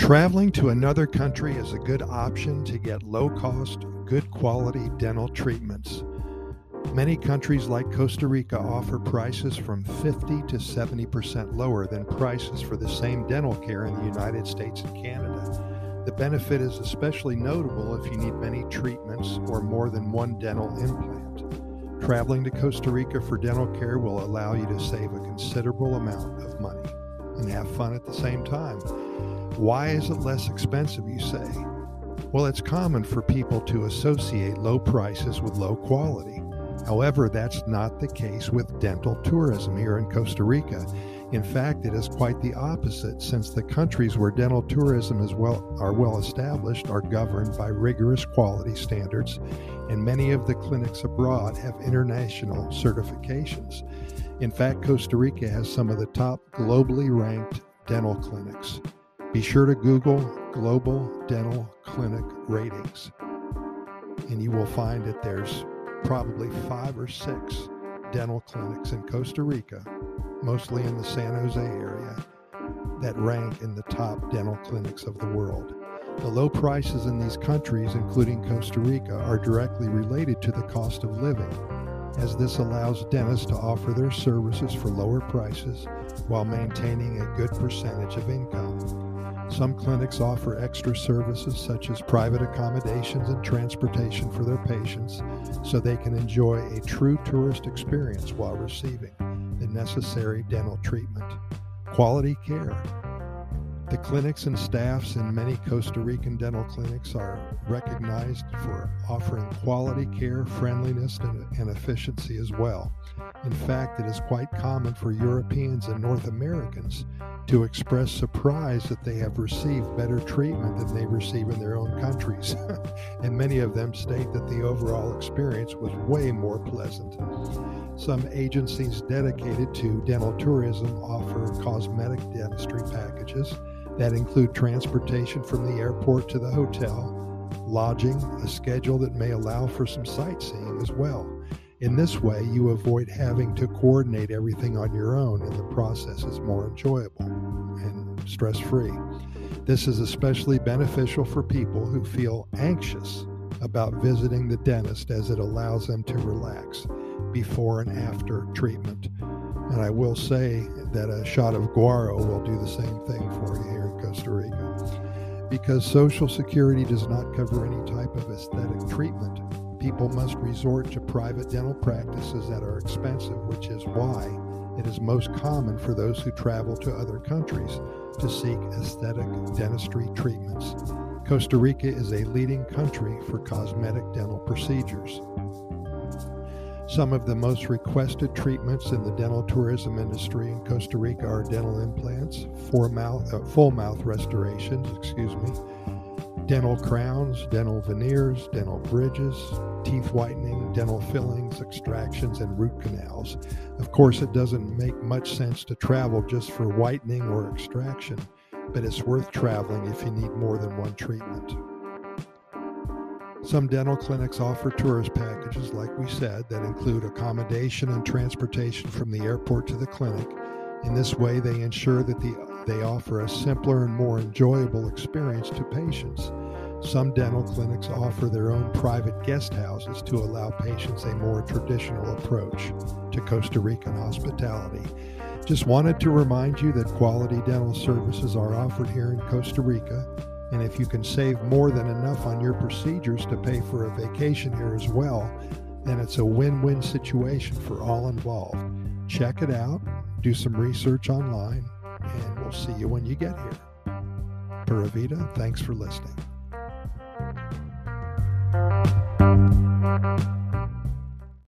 Traveling to another country is a good option to get low cost, good quality dental treatments. Many countries like Costa Rica offer prices from 50 to 70% lower than prices for the same dental care in the United States and Canada. The benefit is especially notable if you need many treatments or more than one dental implant. Traveling to Costa Rica for dental care will allow you to save a considerable amount of money and have fun at the same time. Why is it less expensive, you say? Well, it's common for people to associate low prices with low quality. However, that's not the case with dental tourism here in Costa Rica. In fact, it is quite the opposite since the countries where dental tourism is well are well established are governed by rigorous quality standards and many of the clinics abroad have international certifications. In fact, Costa Rica has some of the top globally ranked dental clinics. Be sure to Google Global Dental Clinic Ratings, and you will find that there's probably five or six dental clinics in Costa Rica, mostly in the San Jose area, that rank in the top dental clinics of the world. The low prices in these countries, including Costa Rica, are directly related to the cost of living, as this allows dentists to offer their services for lower prices while maintaining a good percentage of income. Some clinics offer extra services such as private accommodations and transportation for their patients so they can enjoy a true tourist experience while receiving the necessary dental treatment. Quality care. The clinics and staffs in many Costa Rican dental clinics are recognized for offering quality care, friendliness, and, efficiency as well. In fact, it is quite common for Europeans and North Americans to express surprise that they have received better treatment than they receive in their own countries. and many of them state that the overall experience was way more pleasant. Some agencies dedicated to dental tourism offer cosmetic dentistry packages that include transportation from the airport to the hotel, lodging, a schedule that may allow for some sightseeing as well. In this way, you avoid having to coordinate everything on your own, and the process is more enjoyable and stress free. This is especially beneficial for people who feel anxious about visiting the dentist as it allows them to relax before and after treatment. And I will say that a shot of guaro will do the same thing for you here in Costa Rica. Because Social Security does not cover any type of aesthetic treatment, people must resort to private dental practices that are expensive, which is why it is most common for those who travel to other countries to seek aesthetic dentistry treatments. Costa Rica is a leading country for cosmetic dental procedures. Some of the most requested treatments in the dental tourism industry in Costa Rica are dental implants, mouth, uh, full mouth restorations, excuse me, dental crowns, dental veneers, dental bridges, teeth whitening, dental fillings, extractions, and root canals. Of course, it doesn't make much sense to travel just for whitening or extraction, but it's worth traveling if you need more than one treatment. Some dental clinics offer tourist packages, like we said, that include accommodation and transportation from the airport to the clinic. In this way, they ensure that the, they offer a simpler and more enjoyable experience to patients. Some dental clinics offer their own private guest houses to allow patients a more traditional approach to Costa Rican hospitality. Just wanted to remind you that quality dental services are offered here in Costa Rica. And if you can save more than enough on your procedures to pay for a vacation here as well, then it's a win win situation for all involved. Check it out, do some research online, and we'll see you when you get here. Pura Vida, thanks for listening. Thank you.